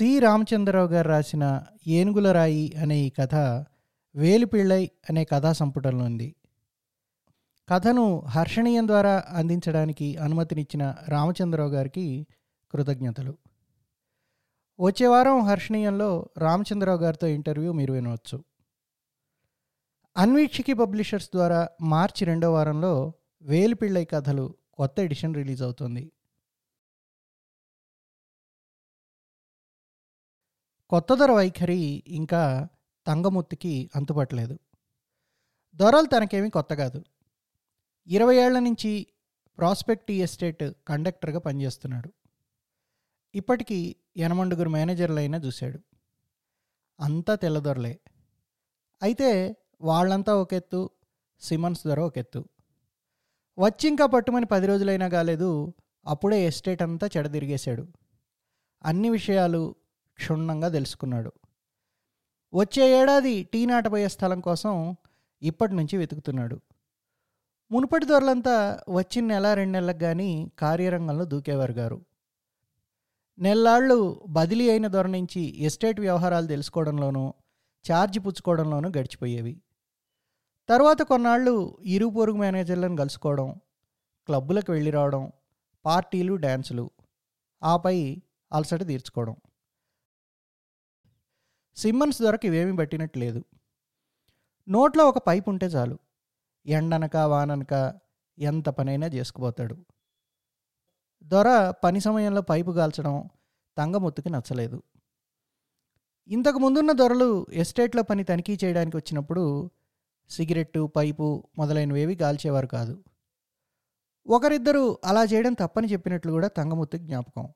C Ramachandra Rao గారు రాసిన ఏనుగుల రాయి అనే ఈ కథ వేలిపిళ్ళై అనే కథా సంపుటంలో ఉంది. కథను హర్షణీయం ద్వారా అందించడానికి అనుమతినిచ్చిన రామచంద్రరావు గారికి కృతజ్ఞతలు. వచ్చే వారం హర్షణీయంలో రామచంద్రరావు గారితో ఇంటర్వ్యూ మీరు వినవచ్చు. అన్వీక్షికి పబ్లిషర్స్ ద్వారా మార్చి రెండో వారంలో వేలిపిళ్ళై కథలు కొత్త ఎడిషన్ రిలీజ్ అవుతుంది. కొత్త ధర వైఖరి ఇంకా తంగముత్తికి అంతుపట్టలేదు. దొరలు తనకేమీ కొత్త కాదు. ఇరవై ఏళ్ళ నుంచి ప్రాస్పెక్ట్ ఎస్టేట్ కండక్టర్గా పనిచేస్తున్నాడు. ఇప్పటికీ ఎనమండుగురు మేనేజర్లైనా చూశాడు. అంతా తెల్లదొరలే అయితే వాళ్ళంతా ఒక ఎత్తు సిమన్స్ ధర ఒక ఎత్తు వచ్చి ఇంకా పట్టుమని పది రోజులైనా కాలేదు అప్పుడే ఎస్టేట్ అంతా చెడదిరిగేశాడు. అన్ని విషయాలు క్షుణ్ణంగా తెలుసుకున్నాడు. వచ్చే ఏడాది టీ నాటబోయే స్థలం కోసం ఇప్పటి నుంచి వెతుకుతున్నాడు. మునుపటి దొరలంతా వచ్చిన నెల రెండు నెలలకు కానీ కార్యరంగంలో దూకేవారు గారు. నెల్లాళ్ళు బదిలీ అయిన దొర నుంచి ఎస్టేట్ వ్యవహారాలు తెలుసుకోవడంలోనూ ఛార్జ్ పుచ్చుకోవడంలోనూ గడిచిపోయేవి. తర్వాత కొన్నాళ్ళు ఇరు పొరుగు మేనేజర్లను కలుసుకోవడం క్లబ్బులకు వెళ్ళి రావడం పార్టీలు డ్యాన్సులు. ఆపై అలసట తీర్చుకోవడం. సిమ్మన్స్ దొరకు ఇవేమీ పట్టినట్టు లేదు నోట్లో ఒక పైపు ఉంటే చాలు. ఎండనక వాననక ఎంత పనైనా చేసుకుపోతాడు. దొర పని సమయంలో పైపు కాల్చడం తంగముత్తుకి నచ్చలేదు. ఇంతకు ముందున్న దొరలు ఎస్టేట్లో పని తనిఖీ చేయడానికి వచ్చినప్పుడు సిగరెట్టు పైపు మొదలైనవేవి కాల్చేవారు కాదు. ఒకరిద్దరు అలా చేయడం తప్పని చెప్పినట్లు కూడా తంగముత్తుకి జ్ఞాపకం.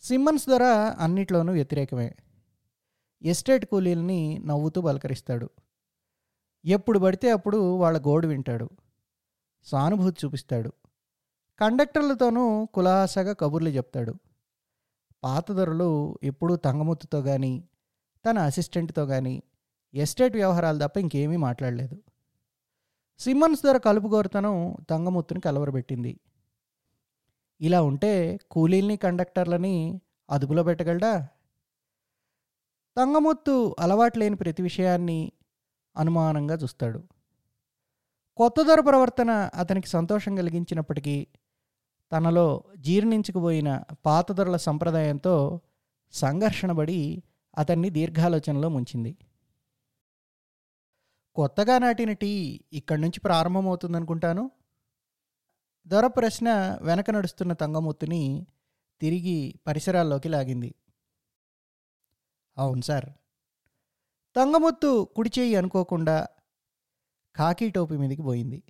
సిమ్మన్స్ ధర అన్నిట్లోనూ వ్యతిరేకమే. ఎస్టేట్ కూలీలని నవ్వుతూ పలకరిస్తాడు. ఎప్పుడు పడితే అప్పుడు వాళ్ళ గోడు వింటాడు. సానుభూతి చూపిస్తాడు. కండక్టర్లతోనూ కులాసగా కబుర్లు చెప్తాడు. పాత ధరలు ఎప్పుడూ తంగముత్తుతో కానీ తన అసిస్టెంట్తో కానీ ఎస్టేట్ వ్యవహారాలు తప్ప ఇంకేమీ మాట్లాడలేదు. సిమ్మన్స్ ధర కలుపుగోరుతనం తంగముత్తుని కలవరబెట్టింది. ఇలా ఉంటే కూలీల్ని కండక్టర్లని అదుపులో పెట్టగలడా? తంగముత్తు అలవాటు లేని ప్రతి విషయాన్ని అనుమానంగా చూస్తాడు. కొత్త దొర ప్రవర్తన అతనికి సంతోషం కలిగించినప్పటికీ తనలో జీర్ణించుకుపోయిన పాత సంప్రదాయంతో సంఘర్షణపడి అతన్ని దీర్ఘాలోచనలో ముంచింది. కొత్తగా నాటిన టీ ఇక్కడి నుంచి ప్రారంభమవుతుందనుకుంటాను? దొర ప్రశ్న వెనక నడుస్తున్న తంగమొత్తుని తిరిగి పరిసరాల్లోకి లాగింది. అవును సార్. తంగముత్తు కుడిచేయి అనుకోకుండా కాకి టోపీ మీదకి పోయింది.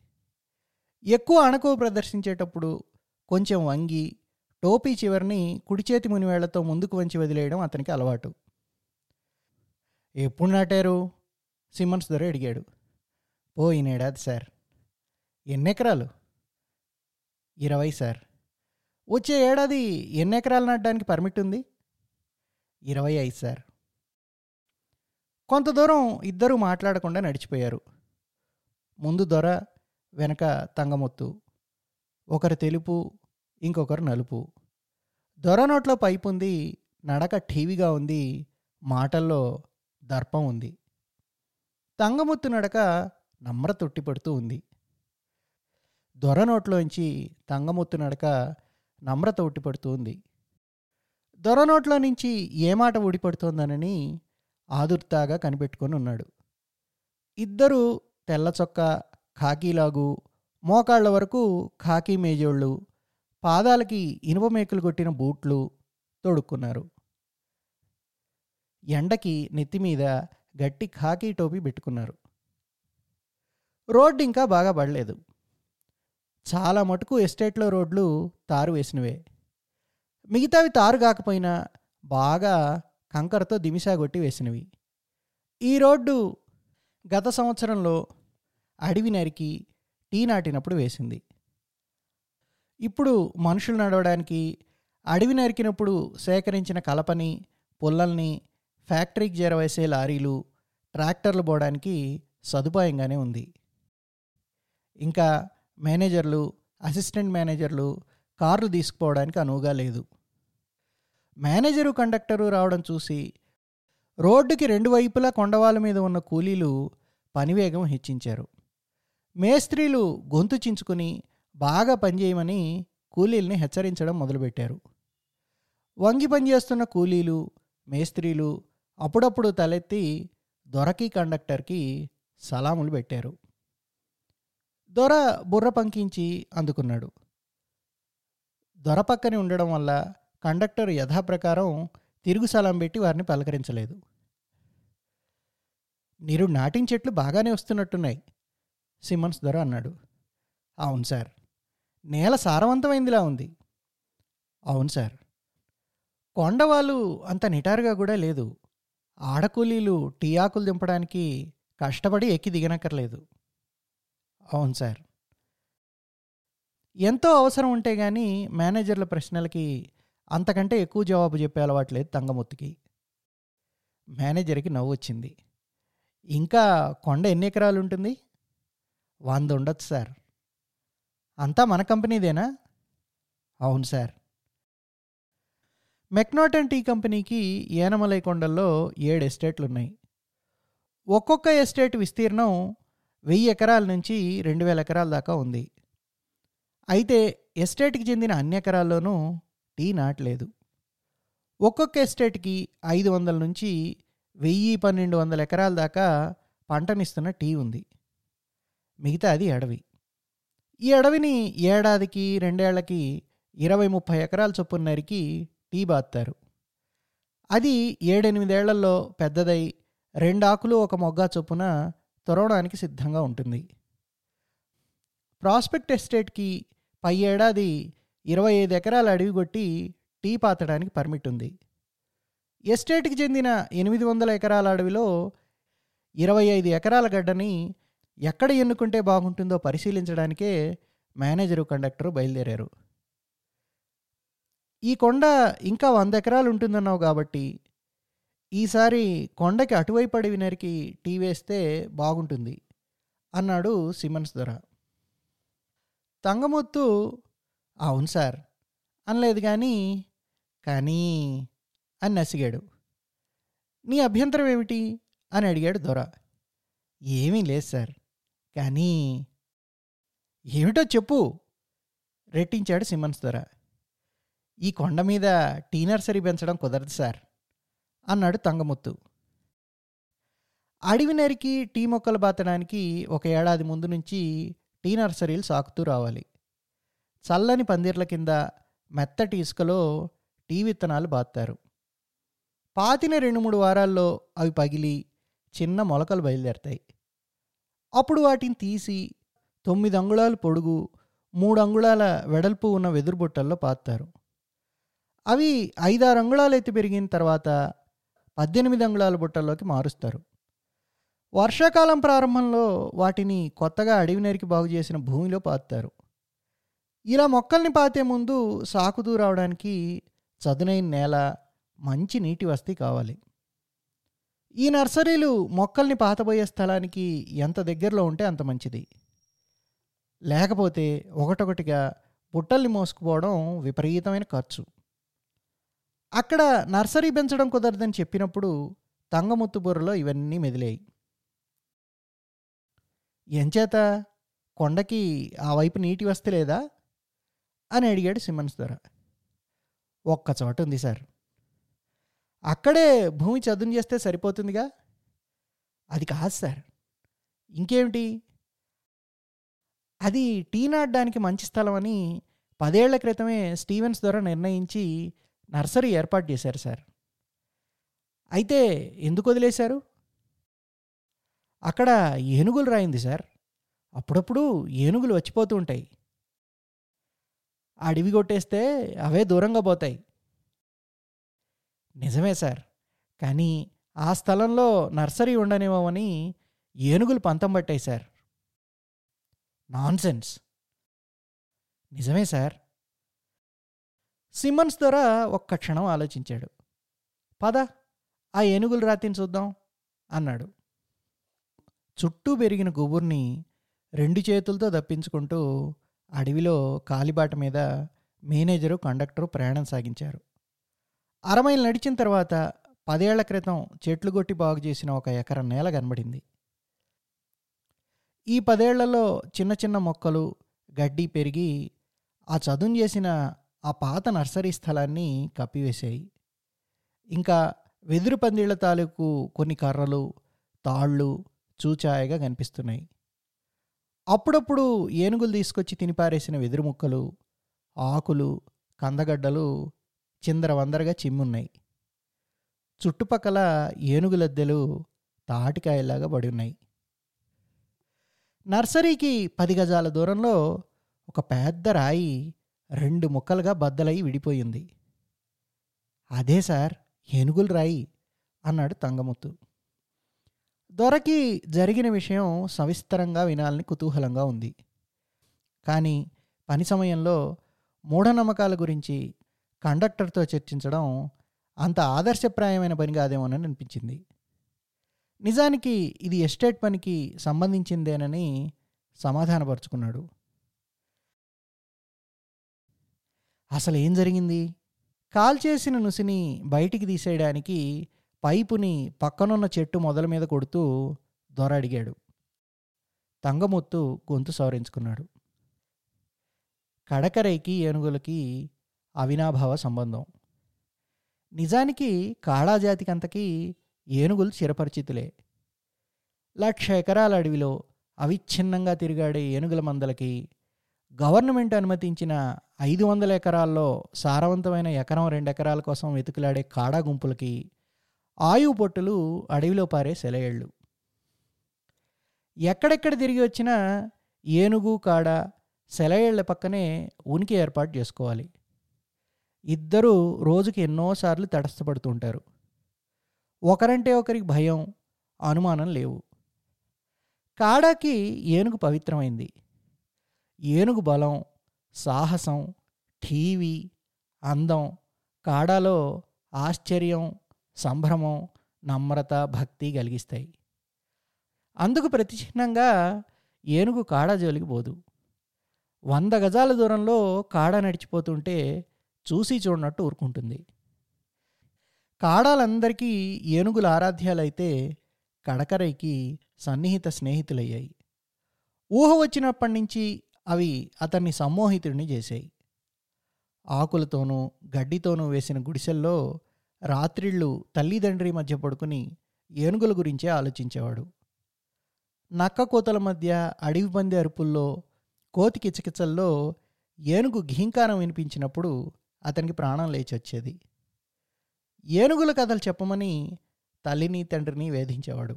ఎక్కువ అణకువ ప్రదర్శించేటప్పుడు కొంచెం వంగి టోపీ చివరిని కుడిచేతి మునివేళ్ళతో ముందుకు వంచి వదిలేయడం అతనికి అలవాటు. ఎప్పుడు నాటారు? సిమ్మన్స్ దొర అడిగాడు. పోయినేడాది సార్. ఎన్ని ఎకరాలు? ఇరవై సార్. వచ్చే ఏడాది ఎన్ని ఎకరాలు నాటడానికి పర్మిట్ ఉంది? ఇరవై ఐదు సార్. కొంత దూరం ఇద్దరూ మాట్లాడకుండా నడిచిపోయారు. ముందు దొర వెనక తంగమొత్తు ఒకరు తెలుపు ఇంకొకరు నలుపు. దొర నోట్లో పైపు ఉంది నడక ఠీవిగా ఉంది మాటల్లో దర్పం ఉంది. తంగముత్తు నడక నమ్రత ఉట్టిపడుతూ ఉంది. దొర నోట్లోంచి తంగముత్తు నడక నమ్రత ఉట్టిపడుతూ ఉంది. దొర నోట్లో నుంచి ఏ మాట ఊడిపడుతోందనని ఆదుర్తాగా కనిపెట్టుకొని ఉన్నాడు. ఇద్దరు తెల్ల చొక్క ఖాకీలాగు మోకాళ్ళ వరకు ఖాకీ మేజోళ్ళు పాదాలకి ఇనుప మేకులు కొట్టిన బూట్లు తొడుక్కున్నారు. ఎండకి నెత్తి మీద గట్టి ఖాకీ టోపీ పెట్టుకున్నారు. రోడ్డు ఇంకా బాగా పడలేదు. చాలా మటుకు ఎస్టేట్లో రోడ్లు తారు వేసినవే. మిగతావి తారు కాకపోయినా బాగా కంకరతో దిమిసాగొట్టి వేసినవి. ఈ రోడ్డు గత సంవత్సరంలో అడవి నరికి టీ నాటినప్పుడు వేసింది. ఇప్పుడు మనుషులు నడవడానికి అడవి నరికినప్పుడు సేకరించిన కలపని పుల్లల్ని ఫ్యాక్టరీకి చేరవేసే లారీలు ట్రాక్టర్లు పోవడానికి సదుపాయంగానే ఉంది. ఇంకా మేనేజర్లు అసిస్టెంట్ మేనేజర్లు కార్లు తీసుకుపోవడానికి అనువుగా లేదు. మేనేజరు కండక్టరు రావడం చూసి రోడ్డుకి రెండు వైపులా కొండవాళ్ళ మీద ఉన్న కూలీలు పనివేగం హెచ్చించారు. మేస్త్రీలు గొంతు చించుకుని బాగా పనిచేయమని కూలీల్ని హెచ్చరించడం మొదలుపెట్టారు. వంగి పనిచేస్తున్న కూలీలు మేస్త్రీలు అప్పుడప్పుడు తలెత్తి దొరకి కండక్టర్కి సలాములు పెట్టారు. దొర బుర్ర పంకించి అందుకున్నాడు. దొర పక్కనే ఉండడం వల్ల కండక్టర్ యథాప్రకారం తిరుగు సలాం పెట్టి వారిని పలకరించలేదు. మీరు నాటిన చెట్లు బాగానే వస్తున్నట్టున్నాయి సిమన్స్ దొర అన్నాడు. అవును సార్. నేల సారవంతమైందిలా ఉంది. అవును సార్. కొండవాళ్ళు అంత నిటారుగా కూడా లేదు. ఆడకూలీలు టీ ఆకులు దింపడానికి కష్టపడి ఎక్కి దిగనక్కర్లేదు. అవును సార్. ఎంతో అవసరం ఉంటే కానీ మేనేజర్ల ప్రశ్నలకి అంతకంటే ఎక్కువ జవాబు చెప్పే అలవాట్లేదు తంగమొత్తికి. మేనేజర్కి నవ్వు వచ్చింది ఇంకా కొండ ఎన్ని ఎకరాలు ఉంటుంది? వంద ఉండొచ్చు సార్. అంతా మన కంపెనీదేనా? అవును సార్. మెక్నాటన్ టీ కంపెనీకి ఏనమలై కొండల్లో ఏడు ఎస్టేట్లు ఉన్నాయి ఒక్కొక్క ఎస్టేట్ విస్తీర్ణం వెయ్యి ఎకరాల నుంచి రెండు వేల ఎకరాల దాకా ఉంది. అయితే ఎస్టేట్కి చెందిన అన్ని ఎకరాల్లోనూ టీ నాటలేదు ఒక్కొక్క ఎస్టేట్కి ఐదు వందల నుంచి వెయ్యి పన్నెండు వందల ఎకరాల దాకా పంటనిస్తున్న టీ ఉంది. మిగతా అది అడవి. ఈ అడవిని ఏడాదికి రెండేళ్ళకి ఇరవై ముప్పై ఎకరాల చొప్పున నరికి టీ బాత్తారు. అది ఏడెనిమిదేళ్ళలో పెద్దదై రెండు ఆకులు ఒక మొగ్గ చొప్పున తొరవడానికి సిద్ధంగా ఉంటుంది. ప్రాస్పెక్ట్ ఎస్టేట్కి పై ఏడాది ఇరవై ఐదు ఎకరాల అడవి కొట్టి టీ పాతడానికి పర్మిట్ ఉంది. ఎస్టేట్కి చెందిన ఎనిమిది వందల ఎకరాల అడవిలో ఇరవై ఐదు ఎకరాల గడ్డని ఎక్కడ ఎన్నుకుంటే బాగుంటుందో పరిశీలించడానికే మేనేజరు కండక్టరు బయలుదేరారు. ఈ కొండ ఇంకా వంద ఎకరాలు ఉంటుందన్నావు కాబట్టి ఈసారి కొండకి అటువైపు అడవి నరికి టీ వేస్తే బాగుంటుంది అన్నాడు సిమన్స్ ధర. తంగముత్తు అవును సార్. అనలేదు కానీ కానీ అని నసిగాడు. నీ అభ్యంతరం ఏమిటి? అని అడిగాడు దొర. ఏమీ లేదు సార్. కానీ ఏమిటో చెప్పు రెట్టించాడు సిమన్స్ దొర. ఈ కొండ మీద టీ నర్సరీ పెంచడం కుదరదు సార్ అన్నాడు తంగముత్తు. అడవి నరికి టీ మొక్కలు బాతడానికి ఒక ఏడాది ముందు నుంచి టీ నర్సరీలు సాకుతూ రావాలి. చల్లని పందిర్ల కింద మెత్తటి ఇసుకలో టీ విత్తనాలు బాత్తారు. పాతిన రెండు మూడు వారాల్లో అవి పగిలి చిన్న మొలకలు బయలుదేరతాయి. అప్పుడు వాటిని తీసి తొమ్మిది అంగుళాలు పొడుగు మూడు అంగుళాల వెడల్పు ఉన్న వెదురు బుట్టల్లో పాతారు అవి ఐదారు అంగుళాలు ఎత్తి పెరిగిన తర్వాత పద్దెనిమిది అంగుళాల బుట్టల్లోకి మారుస్తారు. వర్షాకాలం ప్రారంభంలో వాటిని కొత్తగా అడవి నరికి బాగు చేసిన భూమిలో పాతారు ఇలా మొక్కల్ని పాతే ముందు సాకుతూ రావడానికి చదునైన నేల మంచి నీటి వస్తీ కావాలి. ఈ నర్సరీలు మొక్కల్ని పాతబోయే స్థలానికి ఎంత దగ్గరలో ఉంటే అంత మంచిది. లేకపోతే ఒకటొకటిగా బుట్టల్ని మోసుకుపోవడం విపరీతమైన ఖర్చు. అక్కడ నర్సరీ పెంచడం కుదరదని చెప్పినప్పుడు తంగముత్తు బుర్రలో ఇవన్నీ మెదిలాయి. ఎంచేత కొండకి ఆ వైపు నీటి వస్తే లేదా? అని అడిగాడు సిమన్స్ ధర ఒక్క చోట ఉంది సార్. అక్కడే భూమి చదును చేస్తే సరిపోతుందిగా? అది కాదు సార్. ఇంకేమిటి? అది టీ నాడడానికి మంచి స్థలం అని పదేళ్ళ క్రితమే స్టీవెన్స్ ద్వారా నిర్ణయించి నర్సరీ ఏర్పాటు చేశారు సార్. అయితే ఎందుకు వదిలేశారు? అక్కడ ఏనుగులు రాయింది సార్. అప్పుడప్పుడు ఏనుగులు వచ్చిపోతూ ఉంటాయి. అడవి కొట్టేస్తే అవే దూరంగా పోతాయి. నిజమే సార్. కానీ ఆ స్థలంలో నర్సరీ ఉండనేమోమని ఏనుగులు పంతం పట్టాయి సార్. నాన్సెన్స్. నిజమే సార్. సిమ్మన్స్ ద్వారా ఒక్క క్షణం ఆలోచించాడు. పద ఆ ఏనుగులు రాతిని చూద్దాం అన్నాడు. చుట్టూ పెరిగిన గుబుర్ని రెండు చేతులతో దప్పించుకుంటూ అడవిలో కాలిబాట మీద మేనేజరు కండక్టరు ప్రయాణం సాగించారు. అరమైలు నడిచిన తర్వాత పదేళ్ళ క్రితం చెట్లు కొట్టి బాగు చేసిన ఒక ఎకరం నేల కనబడింది. ఈ పదేళ్ళలో చిన్న చిన్న మొక్కలు గడ్డి పెరిగి ఆ చదును చేసిన ఆ పాత నర్సరీ స్థలాన్ని కప్పివేశాయి. ఇంకా వెదురు పందిళ్ళ తాలూకు కొన్ని కర్రలు తాళ్ళు చూచాయగా కనిపిస్తున్నాయి. అప్పుడప్పుడు ఏనుగులు తీసుకొచ్చి తినిపారేసిన వెదురు ముక్కలు ఆకులు కందగడ్డలు చిందరవందరగా చిమ్మున్నాయి. చుట్టుపక్కల ఏనుగులద్దెలు తాటికాయలాగా పడి ఉన్నాయి. నర్సరీకి పది గజాల దూరంలో ఒక పెద్ద రాయి రెండు ముక్కలుగా బద్దలై విడిపోయింది. అదే సార్ ఏనుగుల రాయి అన్నాడు తంగముత్తు. దొరకి జరిగిన విషయం సవిస్తరంగా వినాలని కుతూహలంగా ఉంది. కానీ పని సమయంలో మూఢనమ్మకాల గురించి కండక్టర్తో చర్చించడం అంత ఆదర్శప్రాయమైన పని కాదేమోనని అనిపించింది. నిజానికి ఇది ఎస్టేట్ పనికి సంబంధించిందేనని సమాధానపరుచుకున్నాడు. అసలు ఏం జరిగింది? కాల్ చేసిన నుసిని బయటికి తీసేయడానికి పైపుని పక్కనున్న చెట్టు మొదల మీద కొడుతూ దొర అడిగాడు. తంగముత్తు గొంతు సవరించుకున్నాడు. కడకరైకి ఏనుగులకి అవినాభావ సంబంధం. నిజానికి కాళాజాతికంతకీ ఏనుగులు చిరపరిచితులే లక్ష ఎకరాల అడవిలో అవిచ్ఛిన్నంగా తిరిగాడే ఏనుగుల మందలకి గవర్నమెంట్ అనుమతించిన ఐదు వందల ఎకరాల్లో సారవంతమైన ఎకరం రెండు ఎకరాల కోసం వెతుకులాడే కాడా గుంపులకి ఆయువు పొట్టులు అడవిలో పారే సెలయేళ్ళు. ఎక్కడెక్కడ తిరిగి వచ్చినా ఏనుగు కాడ సెలయేళ్ళ పక్కనే ఉనికి ఏర్పాటు చేసుకోవాలి. ఇద్దరూ రోజుకి ఎన్నోసార్లు తటస్థపడుతుంటారు ఒకరంటే ఒకరికి భయం అనుమానం లేవు. కాడాకి ఏనుగు పవిత్రమైంది. ఏనుగు బలం సాహసం టీవీ అందం కాడాలో ఆశ్చర్యం సంభ్రమం నమ్రత భక్తి కలిగిస్తాయి. అందుకు ప్రతిచిహ్నంగా ఏనుగు కాడ జోలికిపోదు వంద గజాల దూరంలో కాడ నడిచిపోతుంటే చూసి చూడనట్టు ఊరుకుంటుంది. కాడాలందరికీ ఏనుగుల ఆరాధ్యాలైతే కడకరైకి సన్నిహిత స్నేహితులయ్యాయి. ఊహ వచ్చినప్పటి నుంచి అవి అతన్ని సమ్మోహితుడిని చేశాయి. ఆకులతోనూ గడ్డితోనూ వేసిన గుడిసెల్లో రాత్రిళ్ళు తల్లిదండ్రి మధ్య పడుకుని ఏనుగుల గురించే ఆలోచించేవాడు. నక్క కోతల మధ్య అడవి పంది అరుపుల్లో కోతి కిచకిచల్లో ఏనుగు ఘీంకారం వినిపించినప్పుడు అతనికి ప్రాణం లేచి వచ్చేది ఏనుగుల కథలు చెప్పమని తల్లిని తండ్రిని వేధించేవాడు.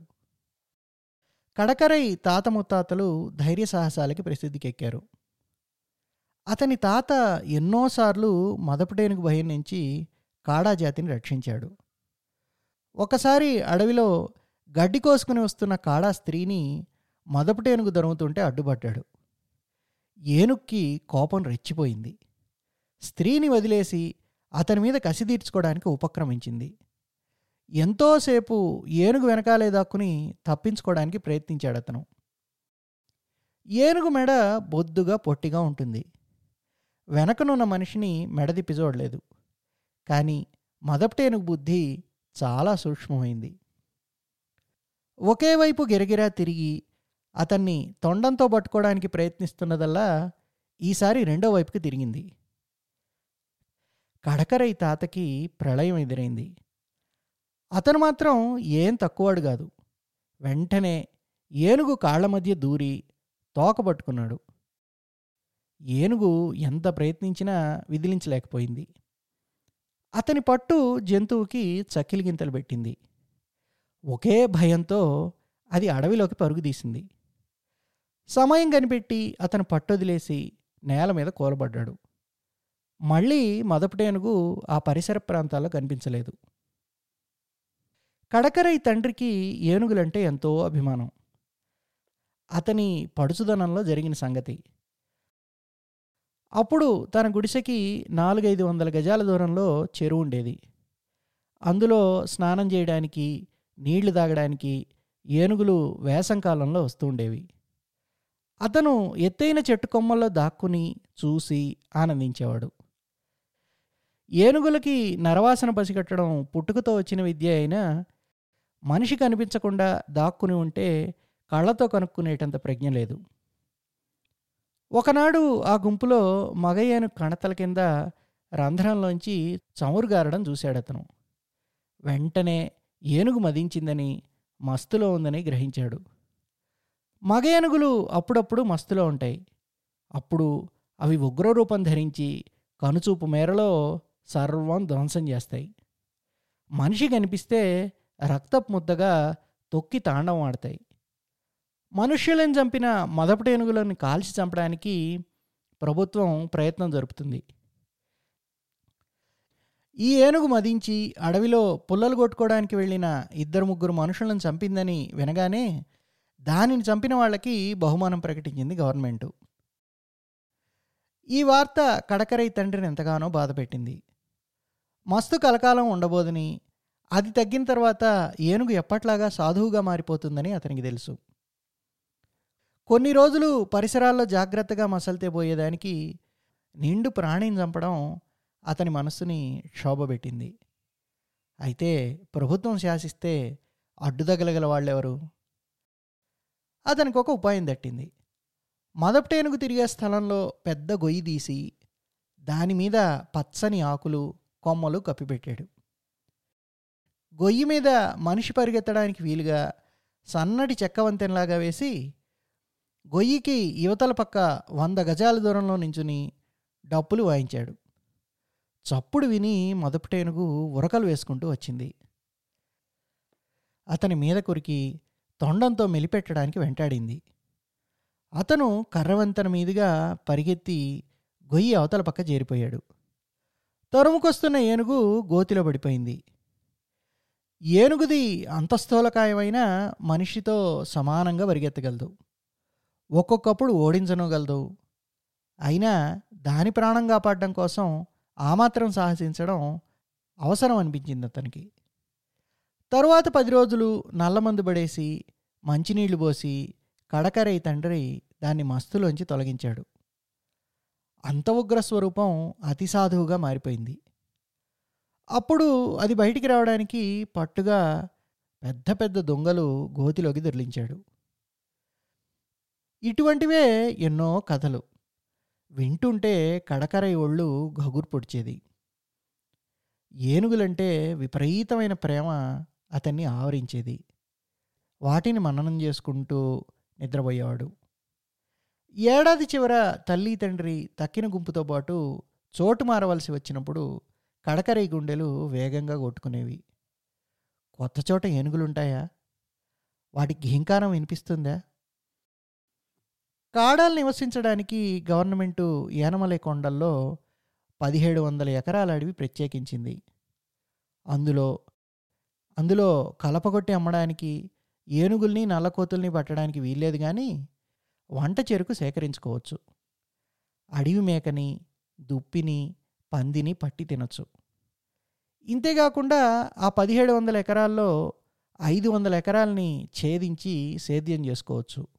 కడకరై తాత ముత్తాతలు ధైర్య సాహసాలకి ప్రసిద్ధికెక్కారు. అతని తాత ఎన్నోసార్లు మదపటేనుగు భయం నుంచి కాడా జాతిని రక్షించాడు. ఒకసారి అడవిలో గడ్డి కోసుకుని వస్తున్న కాడా స్త్రీని మదపుటేనుగు దొరుకుతుంటే అడ్డుపడ్డాడు ఏనుక్కి కోపం రెచ్చిపోయింది. స్త్రీని వదిలేసి అతని మీద కసి తీర్చుకోవడానికి ఉపక్రమించింది. ఎంతోసేపు ఏనుగు వెనకాలే దాక్కుని తప్పించుకోవడానికి ప్రయత్నించాడు అతను. ఏనుగు మెడ బొద్దుగా పొట్టిగా ఉంటుంది. వెనకనున్న మనిషిని మెడ తిప్పి చూడలేదు. కానీ మదపటేనుగు బుద్ధి చాలా సూక్ష్మమైంది. ఒకే వైపు గిరగిరా తిరిగి అతన్ని తొండంతో పట్టుకోవడానికి ప్రయత్నిస్తున్నదల్లా ఈసారి రెండో వైపుకి తిరిగింది. కడకరై తాతకి ప్రళయం ఎదురైంది. అతను మాత్రం ఏం తక్కువాడు కాదు. వెంటనే ఏనుగు కాళ్ళ మధ్య దూరి తోక పట్టుకున్నాడు. ఏనుగు ఎంత ప్రయత్నించినా విదిలించలేకపోయింది. అతని పట్టు జంతువుకి చక్కిలిగింతలు పెట్టింది. ఒకే భయంతో అది అడవిలోకి పరుగుదీసింది సమయం కనిపెట్టి అతను పట్టొదిలేసి నేల మీద కూలబడ్డాడు. మళ్ళీ మొదపటేనుగు ఆ పరిసర ప్రాంతాల్లో కనిపించలేదు. కడకరై తండ్రికి ఏనుగులంటే ఎంతో అభిమానం. అతని పడుచుదనంలో జరిగిన సంగతి. అప్పుడు తన గుడిసెకి నాలుగైదు వందల గజాల దూరంలో చెరువు ఉండేది. అందులో స్నానం చేయడానికి నీళ్ళు తాగడానికి ఏనుగులు వేసంకాలంలో వస్తూ ఉండేవి. అతను ఎత్తైన చెట్టు కొమ్మల్లో దాక్కుని చూసి ఆనందించేవాడు. ఏనుగులకి నరవాసన పసిగట్టడం పుట్టుకతో వచ్చిన విద్య అయినా మనిషి కనిపించకుండా దాక్కుని ఉంటే కళ్ళతో కనుక్కునేటంత ప్రజ్ఞ లేదు. ఒకనాడు ఆ గుంపులో మగయ్యను కణతల కింద రంధ్రంలోంచి చమురు గారడం చూశాడతను వెంటనే ఏనుగు మదించిందని మస్తులో ఉందని గ్రహించాడు. మగ ఏనుగులు అప్పుడప్పుడు మస్తులో ఉంటాయి. అప్పుడు అవి ఉగ్రరూపం ధరించి కనుచూపు మేరలో సర్వం ధ్వంసం చేస్తాయి. మనిషి కనిపిస్తే రక్తపు ముద్దగా తొక్కి తాండవం ఆడతాయి మనుష్యులను చంపిన మొదటి ఏనుగులను కాల్చి చంపడానికి ప్రభుత్వం ప్రయత్నం జరుపుతుంది. ఈ ఏనుగు మదించి అడవిలో పుల్లలు కొట్టుకోవడానికి వెళ్ళిన ఇద్దరు ముగ్గురు మనుషులను చంపిందని వినగానే దానిని చంపిన వాళ్ళకి బహుమానం ప్రకటించింది గవర్నమెంటు. ఈ వార్త కడకరై తండ్రిని ఎంతగానో బాధపెట్టింది. మస్తు కలకాలం ఉండబోదని అది తగ్గిన తర్వాత ఏనుగు ఎప్పట్లాగా సాధువుగా మారిపోతుందని అతనికి తెలుసు. కొన్ని రోజులు పరిసరాల్లో జాగ్రత్తగా మసలితే పోయేదానికి నిండు ప్రాణిని చంపడం అతని మనస్సుని క్షోభపెట్టింది అయితే ప్రభుత్వం శాసిస్తే అడ్డుదగలగల వాళ్ళెవరు? అతనికి ఒక ఉపాయం తట్టింది మదపటేనుకు తిరిగే స్థలంలో పెద్ద గొయ్యి తీసి దాని మీద పచ్చని ఆకులు కొమ్మలు కప్పిపెట్టాడు. గొయ్యి మీద మనిషి పరిగెత్తడానికి వీలుగా సన్నటి చెక్క వంతెనలాగా వేసి గొయ్యికి యువతల పక్క వంద గజాల దూరంలో నించుని డప్పులు వాయించాడు. చప్పుడు విని మొదటేనుగు ఉరకలు వేసుకుంటూ వచ్చింది. అతని మీద కొరికి తొండంతో మెలిపెట్టడానికి వెంటాడింది. అతను కర్రవంతన మీదుగా పరిగెత్తి గొయ్యి అవతల పక్క చేరిపోయాడు. తరుముకొస్తున్న ఏనుగు గోతిలో పడిపోయింది. ఏనుగుది అంతస్థూలకాయమైన మనిషితో సమానంగా పరిగెత్తగలదు. ఒక్కొక్కప్పుడు ఓడించనగలదు. అయినా దాని ప్రాణం కాపాడడం కోసం ఆ మాత్రం సాహసించడం అవసరం అనిపించింది అతనికి. తరువాత పది రోజులు నల్లమందు పడేసి మంచినీళ్ళు పోసి కడకరై తండ్రి దాన్ని మస్తులోంచి తొలగించాడు. అంత ఉగ్ర స్వరూపం అతి సాధువుగా మారిపోయింది. అప్పుడు అది బయటికి రావడానికి పట్టుగా పెద్ద పెద్ద దొంగలు గోతిలోకి దొర్లించాడు. ఇటువంటివే ఎన్నో కథలు. వింటుంటే కడకరై ఒళ్ళు గగురు పొడిచేది. ఏనుగులంటే విపరీతమైన ప్రేమ అతన్ని ఆవరించేది. వాటిని మననం చేసుకుంటూ నిద్రపోయేవాడు. ఏడాది చివర తల్లి తండ్రి తక్కిన గుంపుతో పాటు చోటు మారవలసి వచ్చినప్పుడు కడకరై గుండెలు వేగంగా కొట్టుకునేవి. కొత్త చోట ఏనుగులుంటాయా? వాటికి ఘీంకారం వినిపిస్తుందా? కాడాలు నివసించడానికి గవర్నమెంటు యానమలై కొండల్లో పదిహేడు వందల ఎకరాల అడవి ప్రత్యేకించింది. అందులో అందులో కలపగొట్టి అమ్మడానికి ఏనుగుల్ని నల్లకోతుల్ని పట్టడానికి వీల్లేదు కానీ వంట చెరుకు సేకరించుకోవచ్చు. అడవి మేకని దుప్పిని పందిని పట్టి తినొచ్చు. ఇంతేకాకుండా ఆ పదిహేడు వందల ఎకరాల్లో ఐదు వందల ఎకరాలని ఛేదించి సేద్యం చేసుకోవచ్చు.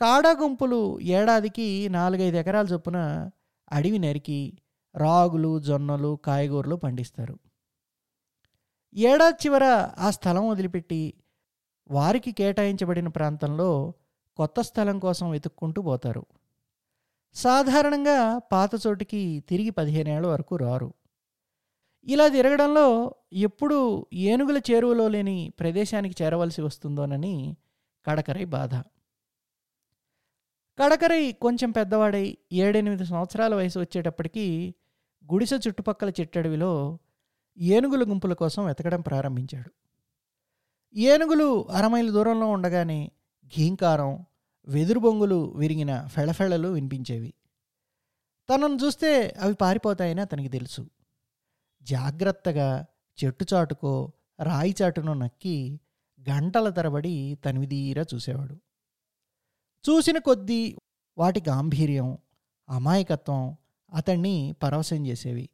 కాడా గుంపులు ఏడాదికి నాలుగైదు ఎకరాల చొప్పున అడవి నరికి రాగులు జొన్నలు కాయగూరలు పండిస్తారు. ఏడాది చివర ఆ స్థలం వదిలిపెట్టి వారికి కేటాయించబడిన ప్రాంతంలో కొత్త స్థలం కోసం వెతుక్కుంటూ పోతారు. సాధారణంగా పాత చోటికి తిరిగి పదిహేనేళ్ళ వరకు రారు. ఇలా తిరగడంలో ఎప్పుడు ఏనుగుల చేరువలో లేని ప్రదేశానికి చేరవలసి వస్తుందోనని కడకరై బాధ. కడకరై కొంచెం పెద్దవాడై ఏడెనిమిది సంవత్సరాల వయసు వచ్చేటప్పటికి గుడిసె చుట్టుపక్కల చెట్టడవిలో ఏనుగుల గుంపుల కోసం వెతకడం ప్రారంభించాడు. ఏనుగులు అరమైలు దూరంలో ఉండగానే ఘీంకారం వెదురు బొంగులు విరిగిన ఫెళఫెళలు వినిపించేవి. తనను చూస్తే అవి పారిపోతాయని అతనికి తెలుసు. జాగ్రత్తగా చెట్టు చాటుకో రాయి చాటును నక్కి గంటల తరబడి తనివిదీరా చూసేవాడు. చూసిన కొద్దీ వాటి గాంభీర్యం అమాయకత్వం అతన్ని పరవశం చేసేవి.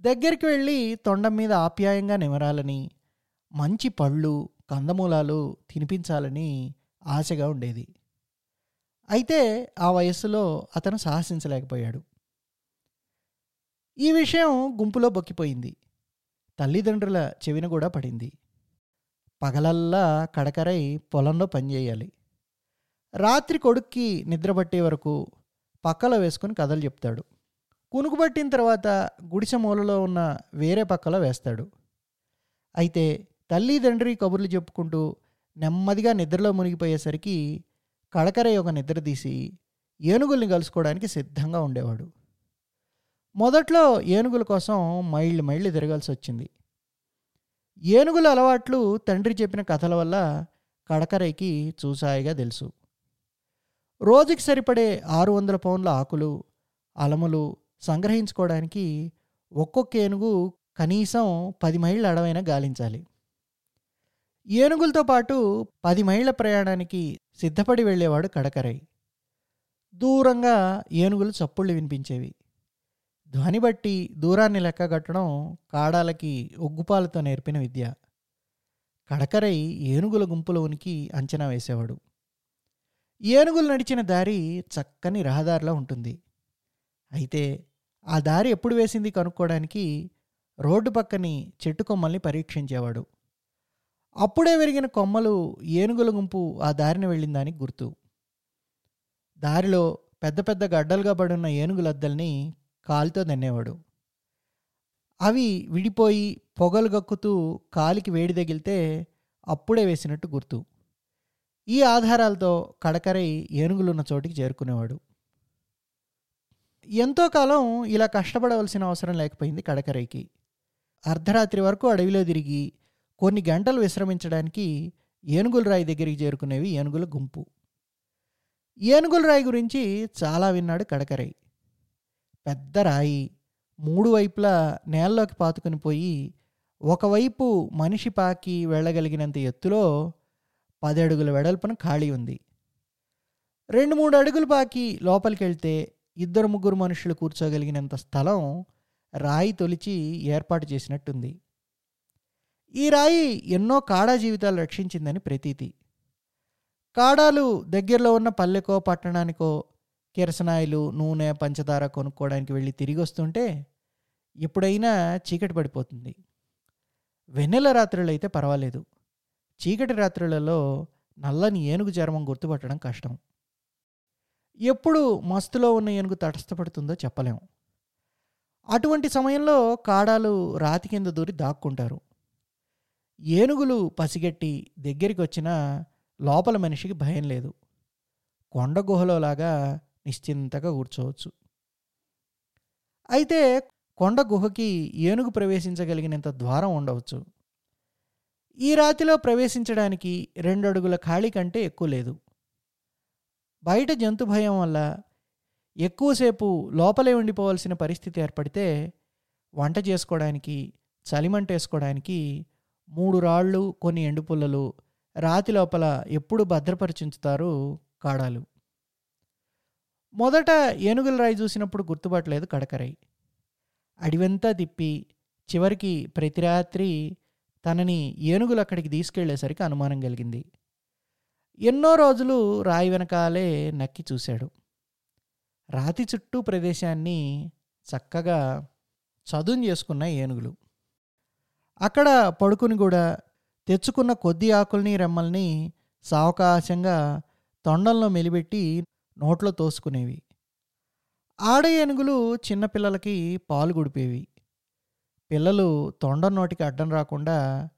దగ్గరికి వెళ్ళి తొండం మీద ఆప్యాయంగా నిమరాలని మంచి పళ్ళు కందమూలాలు తినిపించాలని ఆశగా ఉండేది. అయితే ఆ వయస్సులో అతను సాహసించలేకపోయాడు. ఈ విషయం గుంపులో బొక్కిపోయింది. తల్లిదండ్రుల చెవిన కూడా పడింది. పగలల్లా కడకరై పొలంలో పనిచేయాలి. రాత్రి కొడుక్కి నిద్రపట్టే వరకు పక్కలో వేసుకుని కథలు చెప్తాడు. కునుకుబట్టిన తర్వాత గుడిసె మూలలో ఉన్న వేరే పక్కలో వేస్తాడు. అయితే తల్లి తండ్రి కబుర్లు చెప్పుకుంటూ నెమ్మదిగా నిద్రలో మునిగిపోయేసరికి కడకరై ఒక నిద్ర తీసి ఏనుగుల్ని కలుసుకోవడానికి సిద్ధంగా ఉండేవాడు. మొదట్లో ఏనుగుల కోసం మైళ్ళు మైళ్ళు తిరగాల్సి వచ్చింది. ఏనుగుల అలవాట్లు తండ్రి చెప్పిన కథల వల్ల కడకరైకి చూసాయిగా తెలుసు. రోజుకి సరిపడే ఆరు వందల పౌండ్ల ఆకులు అలములు సంగ్రహించుకోవడానికి ఒక్కొక్క ఏనుగు కనీసం పది మైళ్ళ అడవైనా గాలించాలి. ఏనుగులతో పాటు పది మైళ్ళ ప్రయాణానికి సిద్ధపడి వెళ్ళేవాడు కడకరై. దూరంగా ఏనుగులు చప్పుళ్ళు వినిపించేవి. ధ్వని బట్టి దూరాన్ని లెక్కగట్టడం కాడాలకి ఒగ్గుపాలతో నేర్పిన విద్య. కడకరై ఏనుగుల గుంపులో ఉనికి అంచనా వేసేవాడు. ఏనుగులు నడిచిన దారి చక్కని రహదారిలో ఉంటుంది. అయితే ఆ దారి ఎప్పుడు వేసింది కనుక్కోవడానికి రోడ్డు పక్కని చెట్టు కొమ్మల్ని పరీక్షించేవాడు. అప్పుడే విరిగిన కొమ్మలు ఏనుగుల గుంపు ఆ దారిని వెళ్ళిందానికి గుర్తు. దారిలో పెద్ద పెద్ద గడ్డలుగా పడున్న ఏనుగులద్దల్ని కాలితో దన్నేవాడు అవి విడిపోయి పొగలు గక్కుతూ కాలికి వేడి తగిలితే అప్పుడే వేసినట్టు గుర్తు. ఈ ఆధారాలతో కడకరై ఏనుగులున్న చోటికి చేరుకునేవాడు. ఎంతో కాలం ఇలా కష్టపడవలసిన అవసరం లేకపోయింది కడకరైకి. అర్ధరాత్రి వరకు అడవిలో తిరిగి కొన్ని గంటలు విశ్రమించడానికి ఏనుగుల రాయి దగ్గరికి చేరుకునేవి ఏనుగుల గుంపు. ఏనుగుల రాయి గురించి చాలా విన్నాడు కడకరై. పెద్ద రాయి మూడు వైపులా నేల్లోకి పాతుకుని పోయి ఒకవైపు మనిషి పాకి వెళ్ళగలిగినంత ఎత్తులో పది అడుగుల వెడల్పున ఖాళీ ఉంది. రెండు మూడు అడుగులు పాకి లోపలికి వెళ్తే ఇద్దరు ముగ్గురు మనుషులు కూర్చోగలిగినంత స్థలం రాయి తొలిచి ఏర్పాటు చేసినట్టుంది. ఈ రాయి ఎన్నో కాడా జీవితాలు రక్షించిందని ప్రతీతి. కాడాలు దగ్గరలో ఉన్న పల్లెకో పట్టణానికో కిరసనాయిలు నూనె పంచదార కొనుక్కోవడానికి వెళ్ళి తిరిగి వస్తుంటే ఎప్పుడైనా చీకటి పడిపోతుంది. వెన్నెల రాత్రులు అయితే పర్వాలేదు. చీకటి రాత్రులలో నల్లని ఏనుగు చర్మం గుర్తుపట్టడం కష్టం. ఎప్పుడు మస్తులో ఉన్న ఏనుగు తటస్థపడుతుందో చెప్పలేం. అటువంటి సమయంలో కాడాలు రాతి కింద దూరి దాక్కుంటారు. ఏనుగులు పసిగట్టి దగ్గరికి వచ్చినా లోపల మనిషికి భయం లేదు. కొండ గుహలోలాగా నిశ్చింతగా కూర్చోవచ్చు. అయితే కొండ గుహకి ఏనుగు ప్రవేశించగలిగినంత ద్వారం ఉండవచ్చు. ఈ రాతిలో ప్రవేశించడానికి రెండు అడుగుల ఖాళీ కంటే ఎక్కువ లేదు. బయట జంతు భయం వల్ల ఎక్కువసేపు లోపలే ఉండిపోవాల్సిన పరిస్థితి ఏర్పడితే వంట చేసుకోవడానికి చలిమంట వేసుకోవడానికి మూడు రాళ్ళు కొన్ని ఎండుపుల్లలు రాతి లోపల ఎప్పుడు భద్రపరిచించుతారు కాడాలు. మొదట ఏనుగుల రాయి చూసినప్పుడు గుర్తుపట్టలేదు కడకరై. అడివంతా తిప్పి చివరికి ప్రతి రాత్రి తనని ఏనుగులు అక్కడికి తీసుకెళ్ళేసరికి అనుమానం కలిగింది. ఎన్నో రోజులు రాయి వెనకాలే నక్కి చూశాడు. రాతి చుట్టూ ప్రదేశాన్ని చక్కగా చదును చేసుకున్న ఏనుగులు. అక్కడ పడుకుని కూడా తెచ్చుకున్న కొద్ది ఆకుల్ని రెమ్మల్ని సావకాశంగా తొండంలో మెలిబెట్టి నోట్లో తోసుకునేవి. ఆడ ఏనుగులు చిన్నపిల్లలకి పాలు గుడిపేవి. పిల్లలు తొండ నోటికి అడ్డం రాకుండా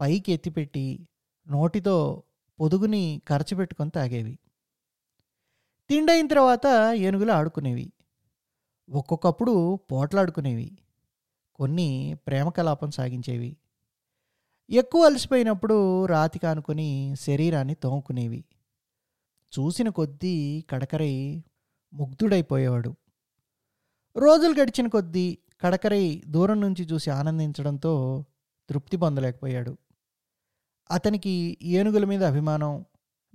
పైకి ఎత్తిపెట్టి నోటితో పొదుగుని పెట్టుకొని తాగేవి. తిండైన తర్వాత ఏనుగులు ఆడుకునేవి. ఒక్కొక్కప్పుడు పోట్లాడుకునేవి. కొన్ని ప్రేమ కలాపం సాగించేవి. ఎక్కువ అలసిపోయినప్పుడు రాతి కానుకొని శరీరాన్ని తోముకునేవి. చూసిన కొద్దీ కడకరై ముగ్ధుడైపోయేవాడు. రోజులు గడిచిన కొద్దీ కడకరై దూరం నుంచి చూసి ఆనందించడంతో తృప్తి పొందలేకపోయాడు. అతనికి ఏనుగుల మీద అభిమానం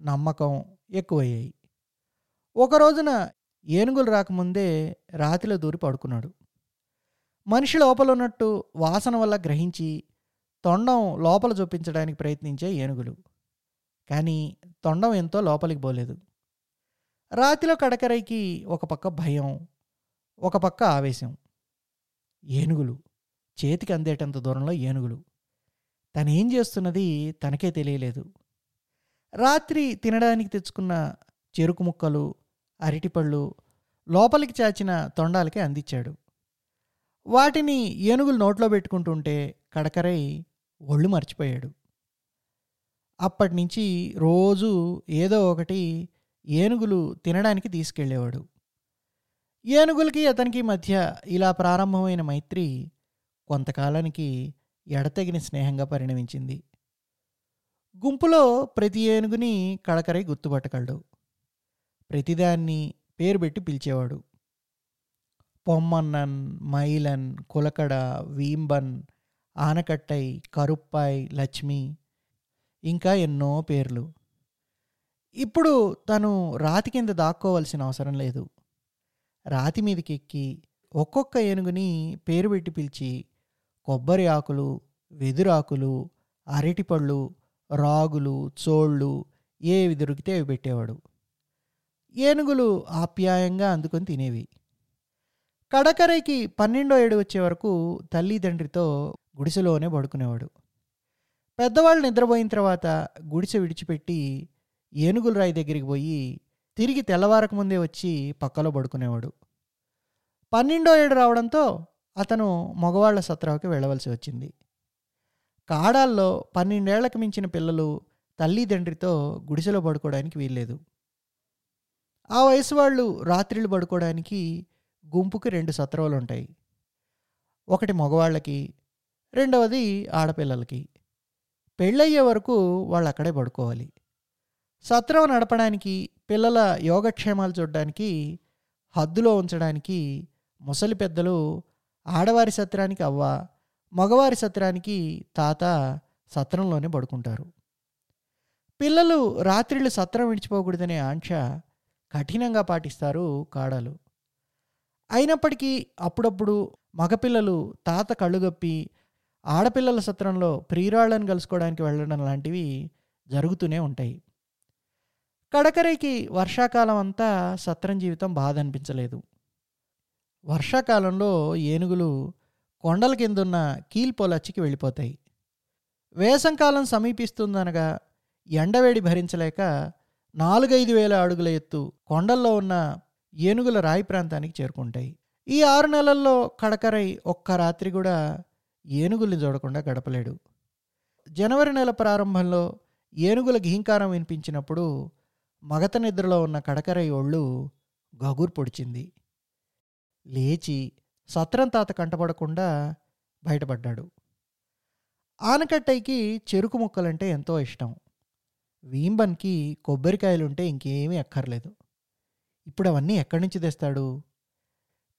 నమ్మకం ఎక్కువయ్యాయి. ఒక రోజున ఏనుగులు రాకముందే రాతిలో దూరి పడుకున్నాడు. మనిషి లోపల ఉన్నట్టు వాసన వల్ల గ్రహించి తొండం లోపల చూపించడానికి ప్రయత్నించే ఏనుగులు. కానీ తొండం ఎంతో లోపలికి పోలేదు. రాతిలో కడకరైకి ఒక పక్క భయం ఒక పక్క ఆవేశం. ఏనుగులు. చేతికి అందేటంత దూరంలో ఏనుగులు. తనేం చేస్తున్నది తనకే తెలియలేదు. రాత్రి తినడానికి తెచ్చుకున్న చెరుకు ముక్కలు అరటిపళ్ళు లోపలికి చాచిన తొండాలకి అందించాడు. వాటిని ఏనుగులు నోట్లో పెట్టుకుంటుంటే కడకరై ఒళ్ళు మర్చిపోయాడు. అప్పటి నుంచి రోజు ఏదో ఒకటి ఏనుగులు తినడానికి తీసుకెళ్ళేవాడు. ఏనుగులకి అతనికి మధ్య ఇలా ప్రారంభమైన మైత్రి కొంతకాలానికి ఎడతెగిన స్నేహంగా పరిణమించింది. గుంపులో ప్రతి ఏనుగుని కడకరై గుర్తుపట్టగలడు. ప్రతిదాన్ని పేరు పెట్టి పిలిచేవాడు. పొమ్మన్నన్ మైలన్ కులకడ వీంబన్ ఆనకట్టై కరుప్పాయ్ లక్ష్మి ఇంకా ఎన్నో పేర్లు. ఇప్పుడు తను రాతి కింద దాక్కోవలసిన అవసరం లేదు. రాతి మీదకి ఎక్కి ఒక్కొక్క ఏనుగుని పేరు పెట్టి పిలిచి కొబ్బరి ఆకులు వెదురాకులు అరటిపళ్ళు రాగులు చోళ్ళు ఏవి దొరికితే అవి పెట్టేవాడు. ఏనుగులు ఆప్యాయంగా అందుకొని తినేవి. కడకరైకి పన్నెండో ఏడు వచ్చే వరకు తల్లిదండ్రితో గుడిసెలోనే పడుకునేవాడు. పెద్దవాళ్ళు నిద్రపోయిన తర్వాత గుడిసె విడిచిపెట్టి ఏనుగుల రాయి దగ్గరికి పోయి తిరిగి తెల్లవారక ముందే వచ్చి పక్కలో పడుకునేవాడు. పన్నెండో ఏడు రావడంతో అతను మగవాళ్ళ సత్రాకి వెళ్ళవలసి వచ్చింది. కాడాల్లో పన్నెండేళ్ళకు మించిన పిల్లలు తల్లిదండ్రితో గుడిసెలో పడుకోవడానికి వీల్లేదు. ఆ వయసు వాళ్ళు రాత్రిళ్ళు పడుకోవడానికి గుంపుకి రెండు సత్రాలు ఉంటాయి ఒకటి మగవాళ్ళకి రెండవది ఆడపిల్లలకి. పెళ్ళయ్యే వరకు వాళ్ళు అక్కడే పడుకోవాలి. సత్రం నడపడానికి పిల్లల యోగక్షేమాలు చూడడానికి హద్దులో ఉంచడానికి ముసలి పెద్దలు ఆడవారి సత్రానికి అవ్వ మగవారి సత్రానికి తాత సత్రంలోనే పడుకుంటారు. పిల్లలు రాత్రిళ్ళు సత్రం విడిచిపోకూడదనే ఆంక్ష కఠినంగా పాటిస్తారు కాడలు. అయినప్పటికీ అప్పుడప్పుడు మగపిల్లలు తాత కళ్ళుగప్పి ఆడపిల్లల సత్రంలో ప్రియురాళ్ళను కలుసుకోవడానికి వెళ్ళడం లాంటివి జరుగుతూనే ఉంటాయి. కడకరైకి వర్షాకాలం అంతా సత్రం జీవితం బాధ అనిపించలేదు వర్షాకాలంలో ఏనుగులు కొండల కిందున్న కీల్పోలచ్చికి వెళ్ళిపోతాయి. వేసంకాలం సమీపిస్తుందనగా ఎండవేడి భరించలేక నాలుగైదు వేల అడుగుల ఎత్తు కొండల్లో ఉన్న ఏనుగుల రాయి ప్రాంతానికి చేరుకుంటాయి. ఈ ఆరు నెలల్లో కడకరై ఒక్క రాత్రి కూడా ఏనుగుల్ని చూడకుండా గడపలేడు. జనవరి నెల ప్రారంభంలో ఏనుగుల ఘీంకారం వినిపించినప్పుడు మగత నిద్రలో ఉన్న కడకరై ఒళ్ళు గగురు పొడిచింది. లేచి సత్రం తాత కంటపడకుండా బయటపడ్డాడు. ఆనకట్టైకి చెరుకు ముక్కలంటే ఎంతో ఇష్టం. వీంబన్కి కొబ్బరికాయలుంటే ఇంకేమీ అక్కర్లేదు. ఇప్పుడు అవన్నీ ఎక్కడి నుంచి తెస్తాడు?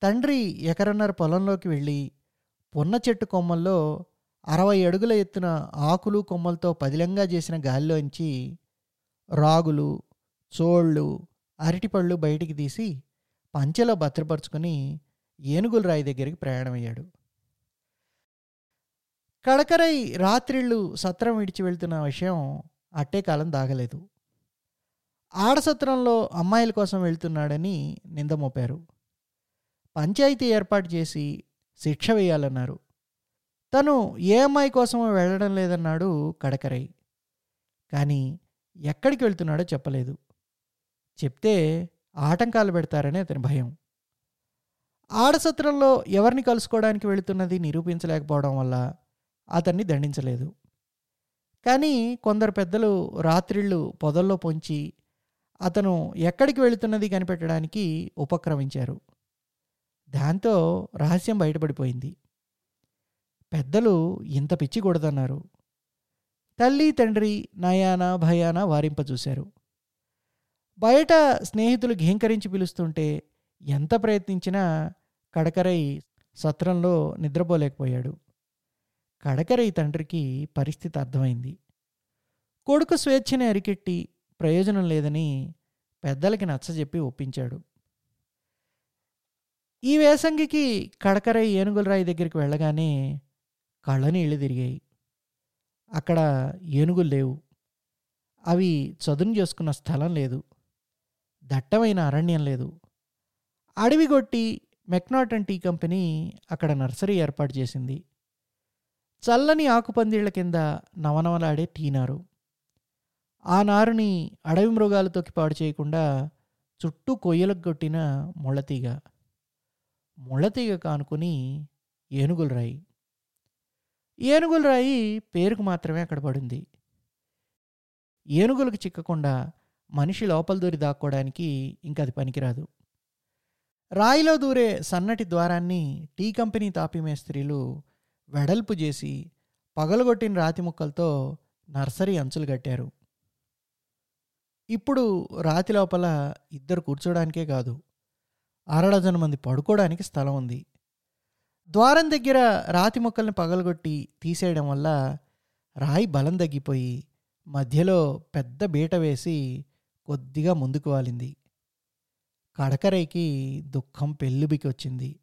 తండ్రి ఎకరన్నర పొలంలోకి వెళ్ళి పొన్న చెట్టు కొమ్మల్లో అరవై అడుగుల ఎత్తున ఆకులు కొమ్మలతో పదిలంగా చేసిన గాలిలోంచి రాగులు చోళ్ళు అరటిపళ్ళు బయటికి తీసి పంచెలో భద్రపరుచుకొని ఏనుగుల రాయి దగ్గరికి ప్రయాణమయ్యాడు. కడకరై రాత్రిళ్ళు సత్రం విడిచి వెళ్తున్న విషయం అట్టే కాలం దాగలేదు. ఆడసత్రంలో అమ్మాయిల కోసం వెళ్తున్నాడని నింద మోపారు. పంచాయతీ ఏర్పాటు చేసి శిక్ష వేయాలన్నారు. తను ఏ అమ్మాయి కోసమో వెళ్ళడం లేదన్నాడు కడకరై. కానీ ఎక్కడికి వెళ్తున్నాడో చెప్పలేదు. చెప్తే ఆటంకాలు పెడతారని అతని భయం. ఆడసత్రంలో ఎవరిని కలుసుకోవడానికి వెళుతున్నది నిరూపించలేకపోవడం వల్ల అతన్ని దండించలేదు. కానీ కొందరు పెద్దలు రాత్రిళ్ళు పొదల్లో పొంచి అతను ఎక్కడికి వెళుతున్నది కనిపెట్టడానికి ఉపక్రమించారు. దాంతో రహస్యం బయటపడిపోయింది. పెద్దలు ఇంత పిచ్చి కొడదన్నారు. తల్లి తండ్రి నయాన భయాన వారింపచూశారు బయట స్నేహితులు ఘీంకరించి పిలుస్తుంటే ఎంత ప్రయత్నించినా కడకరై సత్రంలో నిద్రపోలేకపోయాడు. కడకరై తండ్రికి పరిస్థితి అర్థమైంది. కొడుకు స్వేచ్ఛని అరికెట్టి ప్రయోజనం లేదని పెద్దలకి నచ్చజెప్పి ఒప్పించాడు. ఈ వేసంగికి కడకరై ఏనుగులరాయి దగ్గరికి వెళ్ళగానే కళ్ళనీళ్ళు తిరిగాయి. అక్కడ ఏనుగులు లేవు. అవి చదును చేసుకున్న స్థలం లేదు. దట్టమైన అరణ్యం లేదు. అడవి కొట్టి మెక్నాటన్ టీ కంపెనీ అక్కడ నర్సరీ ఏర్పాటు చేసింది. చల్లని ఆకుపందిళ్ళ కింద నవనవలాడే టీ నారు. ఆ నారుని అడవి మృగాలు తొక్కి పాడు చేయకుండా చుట్టూ కొయ్యలకు కొట్టిన ముళ్ళతీగ. ముళ్ళతీగ కానుకొని ఏనుగుల రాయి. ఏనుగుల రాయి పేరుకు మాత్రమే అక్కడ పడింది. ఏనుగులకు చిక్కకుండా మనిషి లోపల దూరి దాక్కోవడానికి ఇంక అది పనికిరాదు. రాయిలో దూరే సన్నటి ద్వారాన్ని టీ కంపెనీ తాపి మేస్త్రీలు వెడల్పు చేసి పగలగొట్టిన రాతి ముక్కలతో నర్సరీ అంచులు కట్టారు. ఇప్పుడు రాతి లోపల ఇద్దరు కూర్చోడానికే కాదు అరడజన మంది పడుకోవడానికి స్థలం ఉంది. ద్వారం దగ్గర రాతి మొక్కల్ని పగలగొట్టి తీసేయడం వల్ల రాయి బలం తగ్గిపోయి మధ్యలో పెద్ద బీట వేసి కొద్దిగా ముందుకు వాలింది. కడకరైకి దుఃఖం పెళ్ళుబికి వచ్చింది.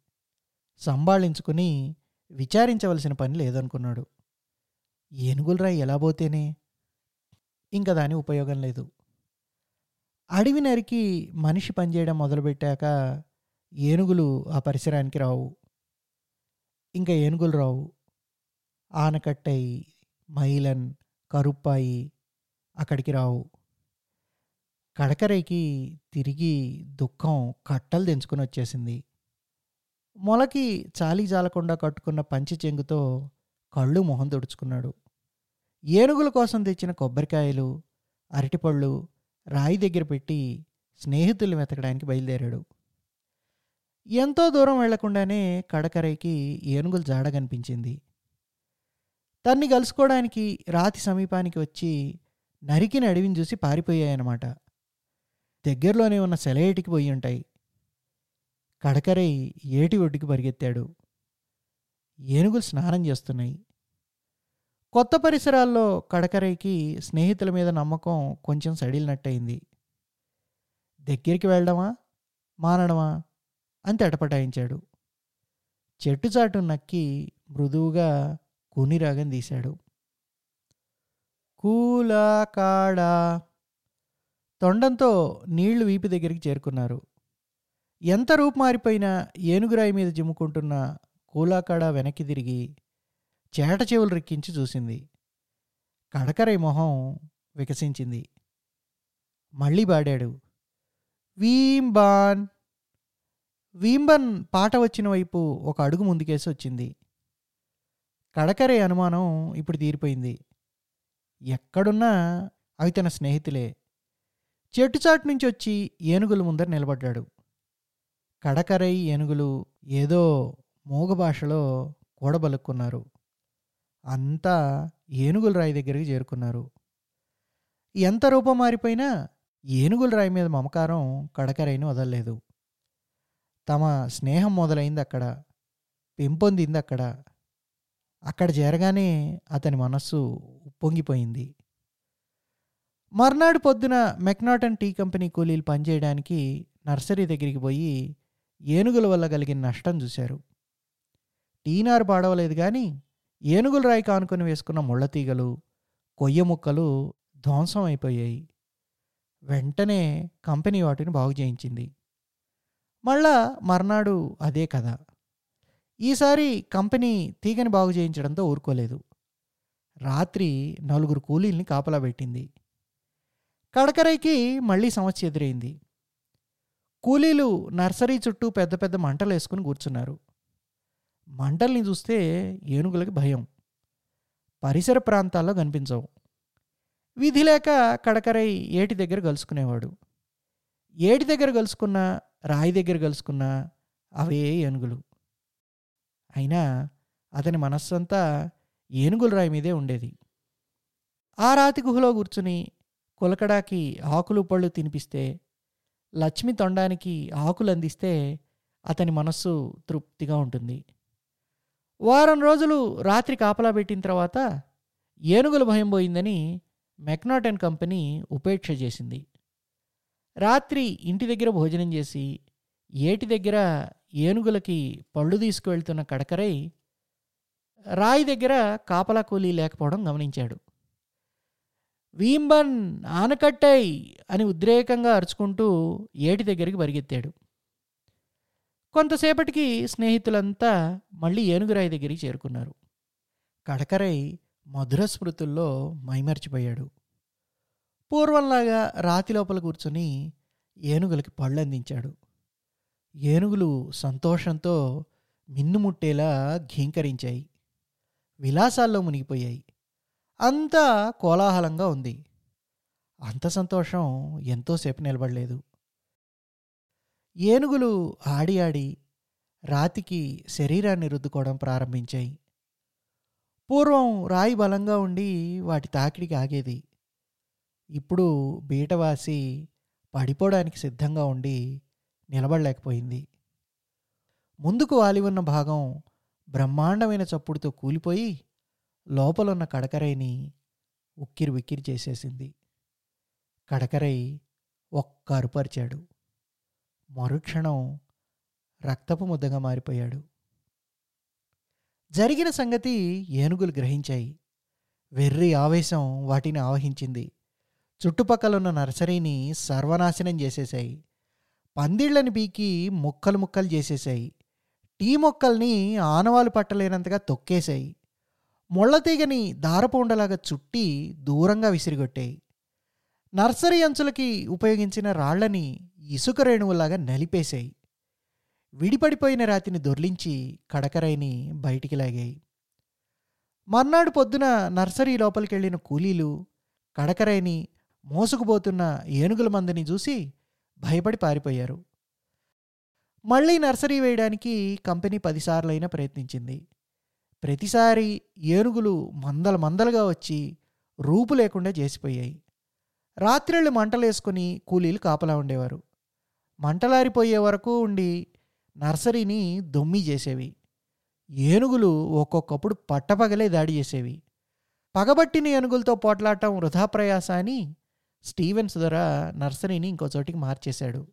సంభాళించుకుని విచారించవలసిన పని లేదనుకున్నాడు. ఏనుగులరాయి ఎలా పోతేనే? ఇంకా దాని ఉపయోగం లేదు. అడవి నరికి మనిషి పనిచేయడం మొదలుపెట్టాక ఏనుగులు ఆ పరిసరానికి రావు. ఇంకా ఏనుగులు రావు. ఆనకట్టై మైలన్ కరుప్పాయి అక్కడికి రావు. కడకరైకి తిరిగి దుఃఖం కట్టలు తెంచుకుని వచ్చేసింది. మొలకి చాలీ జాలకుండా కట్టుకున్న పంచి చెంగుతో కళ్ళు మొహం తుడుచుకున్నాడు. ఏనుగుల కోసం తెచ్చిన కొబ్బరికాయలు అరటిపళ్ళు రాయి దగ్గర పెట్టి స్నేహితుల్ని వెతకడానికి బయలుదేరాడు. ఎంతో దూరం వెళ్ళకుండానే కడకరైకి ఏనుగుల జాడ కనిపించింది. తన్ని కలుసుకోవడానికి రాతి సమీపానికి వచ్చి నరికిన అడవిని చూసి పారిపోయాయన్నమాట. దగ్గరలోనే ఉన్న సెలయేటికి పోయి ఉంటాయి. కడకరై ఏటి ఒడ్డుకి పరిగెత్తాడు. ఏనుగులు స్నానం చేస్తున్నాయి. కొత్త పరిసరాల్లో కడకరైకి స్నేహితుల మీద నమ్మకం కొంచెం సడిలినట్టయింది. దగ్గరికి వెళ్ళడమా మానడమా? అని తటపటాయించాడు. చెట్టు చాటు నక్కి మృదువుగా కూనిరాగం తీశాడు. కూలా కాడా తొండంతో నీళ్ళు వీపు దగ్గరికి చేరుకున్నారు. ఎంత రూపు మారిపోయినా ఏనుగురాయి మీద జిమ్ముకుంటున్న కూలాకాడ వెనక్కి తిరిగి చేట చెవులు రెక్కించి చూసింది. కడకరై మొహం వికసించింది. మళ్ళీ పాడాడు వీంబాన్. వీంబన్ పాట వచ్చిన వైపు ఒక అడుగు ముందుకేసి వచ్చింది. కడకరే అనుమానం ఇప్పుడు తీరిపోయింది. ఎక్కడున్నా అవి తన స్నేహితులే. చెట్టుచాటు నుంచి వచ్చి ఏనుగుల ముందర నిలబడ్డాడు. కడకరై ఏనుగులు ఏదో మూగ భాషలో కూడబలుక్కున్నారు. అంతా ఏనుగుల రాయి దగ్గరికి చేరుకున్నారు. ఎంత రూపం మారిపోయినా ఏనుగుల రాయి మీద మమకారం కడకరైని వదలలేదు. తమ స్నేహం మొదలైంది అక్కడ పెంపొందింది అక్కడ. అక్కడ చేరగానే అతని మనస్సు ఉప్పొంగిపోయింది. మర్నాడు పొద్దున మెక్నాటన్ టీ కంపెనీ కూలీలు పనిచేయడానికి నర్సరీ దగ్గరికి పోయి ఏనుగుల వల్ల కలిగిన నష్టం చూశారు. టీనారు పాడవలేదు కానీ ఏనుగుల రాయి కానుకొని వేసుకున్న ముళ్ళతీగలు కొయ్య ముక్కలు ధ్వంసం అయిపోయాయి. వెంటనే కంపెనీ వాటిని బాగు చేయించింది. మళ్ళా మర్నాడు అదే కథ. ఈసారి కంపెనీ తీగని బాగు చేయించడంతో ఊరుకోలేదు. రాత్రి నలుగురు కూలీల్ని కాపలా పెట్టింది. కడకరైకి మళ్ళీ సమస్య ఎదురైంది. కూలీలు నర్సరీ చుట్టూ పెద్ద పెద్ద మంటలు వేసుకుని కూర్చున్నారు. మంటల్ని చూస్తే ఏనుగులకి భయం. పరిసర ప్రాంతాల్లో కనిపించవు. విధి లేక కడకరై ఏటి దగ్గర కలుసుకునేవాడు. ఏటి దగ్గర కలుసుకున్నా రాయి దగ్గర కలుసుకున్నా అవే ఏనుగులు. అయినా అతని మనస్సంతా ఏనుగుల రాయి మీదే ఉండేది. ఆ రాతి గుహలో కూర్చుని కులకడాకి ఆకులు పళ్ళు తినిపిస్తే లక్ష్మి తొండానికి ఆకులు అందిస్తే అతని మనస్సు తృప్తిగా ఉంటుంది. వారం రోజులు రాత్రి కాపలా పెట్టిన తర్వాత ఏనుగుల భయం పోయిందని మెక్నాటన్ కంపెనీ ఉపేక్ష చేసింది. రాత్రి ఇంటి దగ్గర భోజనం చేసి ఏటి దగ్గర ఏనుగులకి పళ్ళు తీసుకువెళ్తున్న కడకరై రాయి దగ్గర కాపలా కూలీ లేకపోవడం గమనించాడు. వీంబన్ ఆనకట్టై అని ఉద్రేకంగా అరుచుకుంటూ ఏటి దగ్గరికి పరిగెత్తాడు. కొంతసేపటికి స్నేహితులంతా మళ్ళీ ఏనుగురాయి దగ్గరికి చేరుకున్నారు. కడకరై మధుర స్మృతుల్లో మైమర్చిపోయాడు. పూర్వంలాగా రాతి లోపల కూర్చుని ఏనుగులకి పళ్ళు అందించాడు ఏనుగులు సంతోషంతో మిన్నుముట్టేలా ఘీంకరించాయి. విలాసాల్లో మునిగిపోయాయి. అంతా కోలాహలంగా ఉంది. అంత సంతోషం ఎంతోసేపు నిలబడలేదు. ఏనుగులు ఆడి ఆడి రాతికి శరీరాన్ని రుద్దుకోవడం ప్రారంభించాయి. పూర్వం రాయి బలంగా ఉండి వాటి తాకిడికి ఆగేది. ఇప్పుడు బీటవాసి పడిపోవడానికి సిద్ధంగా ఉండి నిలబడలేకపోయింది. ముందుకు వాలి ఉన్న భాగం బ్రహ్మాండమైన చప్పుడుతో కూలిపోయి లోపలున్న కడకరైని ఉక్కిరి ఉక్కిరి చేసేసింది. కడకరై ఒక్క అరుపరిచాడు. మరుక్షణం రక్తపు ముద్దగా మారిపోయాడు. జరిగిన సంగతి ఏనుగులు గ్రహించాయి. వెర్రి ఆవేశం వాటిని ఆవహించింది. చుట్టుపక్కలున్న నర్సరీని సర్వనాశనం చేసేశాయి. పందిళ్ళని పీకి ముక్కలు ముక్కలు చేసేశాయి. టీ మొక్కల్ని ఆనవాలు పట్టలేనంతగా తొక్కేశాయి. ముళ్ళతీగని దారపూండలాగా చుట్టి దూరంగా విసిరిగొట్టాయి. నర్సరీ అంచులకి ఉపయోగించిన రాళ్ళని ఇసుక రేణువులాగా నలిపేశాయి విడిపడిపోయిన రాతిని దొర్లించి కడకరైని బయటికి లాగాయి. మర్నాడు పొద్దున నర్సరీ లోపలికి వెళ్ళిన కూలీలు కడకరైని మోసుకుపోతున్న ఏనుగుల మందని చూసి భయపడి పారిపోయారు. మళ్ళీ నర్సరీ వేయడానికి కంపెనీ పదిసార్లైనా ప్రయత్నించింది. ప్రతిసారి ఏనుగులు మందల మందలుగా వచ్చి రూపు లేకుండా చేసిపోయాయి. రాత్రిళ్ళు మంటలేసుకుని కూలీలు కాపలా ఉండేవారు. మంటలారిపోయే వరకు ఉండి నర్సరీని దొమ్మి చేసేవి. ఏనుగులు ఒక్కొక్కప్పుడు పట్టపగలే దాడి చేసేవి. పగబట్టిన ఏనుగులతో పోట్లాడటం వృధా ప్రయాస అని స్టీవెన్స్ ధర నర్సరీని ఇంకో చోటికి మార్చేశాడు.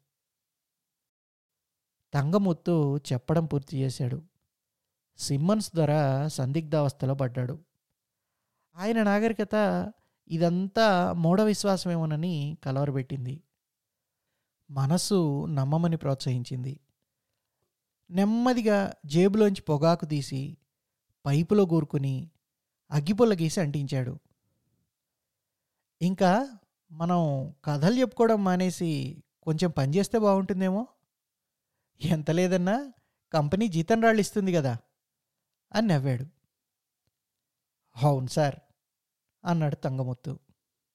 తంగముత్తు చెప్పడం పూర్తి చేశాడు. సిమ్మన్స్ ద్వారా సందిగ్ధావస్థలో పడ్డాడు. ఆయన నాగరికత ఇదంతా మూఢ విశ్వాసమేమోనని కలవరబెట్టింది మనస్సు నమ్మమని ప్రోత్సహించింది. నెమ్మదిగా జేబులోంచి పొగాకు తీసి పైపులో కూరుకుని అగ్గిపుల్ల గీసి అంటించాడు. ఇంకా మనం కథలు చెప్పుకోవడం మానేసి కొంచెం పని చేస్తే బాగుంటుందేమో? ఎంత లేదన్నా కంపెనీ జీతం రాళ్ళు ఇస్తుంది కదా అని నవ్వాడు. అవును సార్ అన్నాడు తంగముత్తు.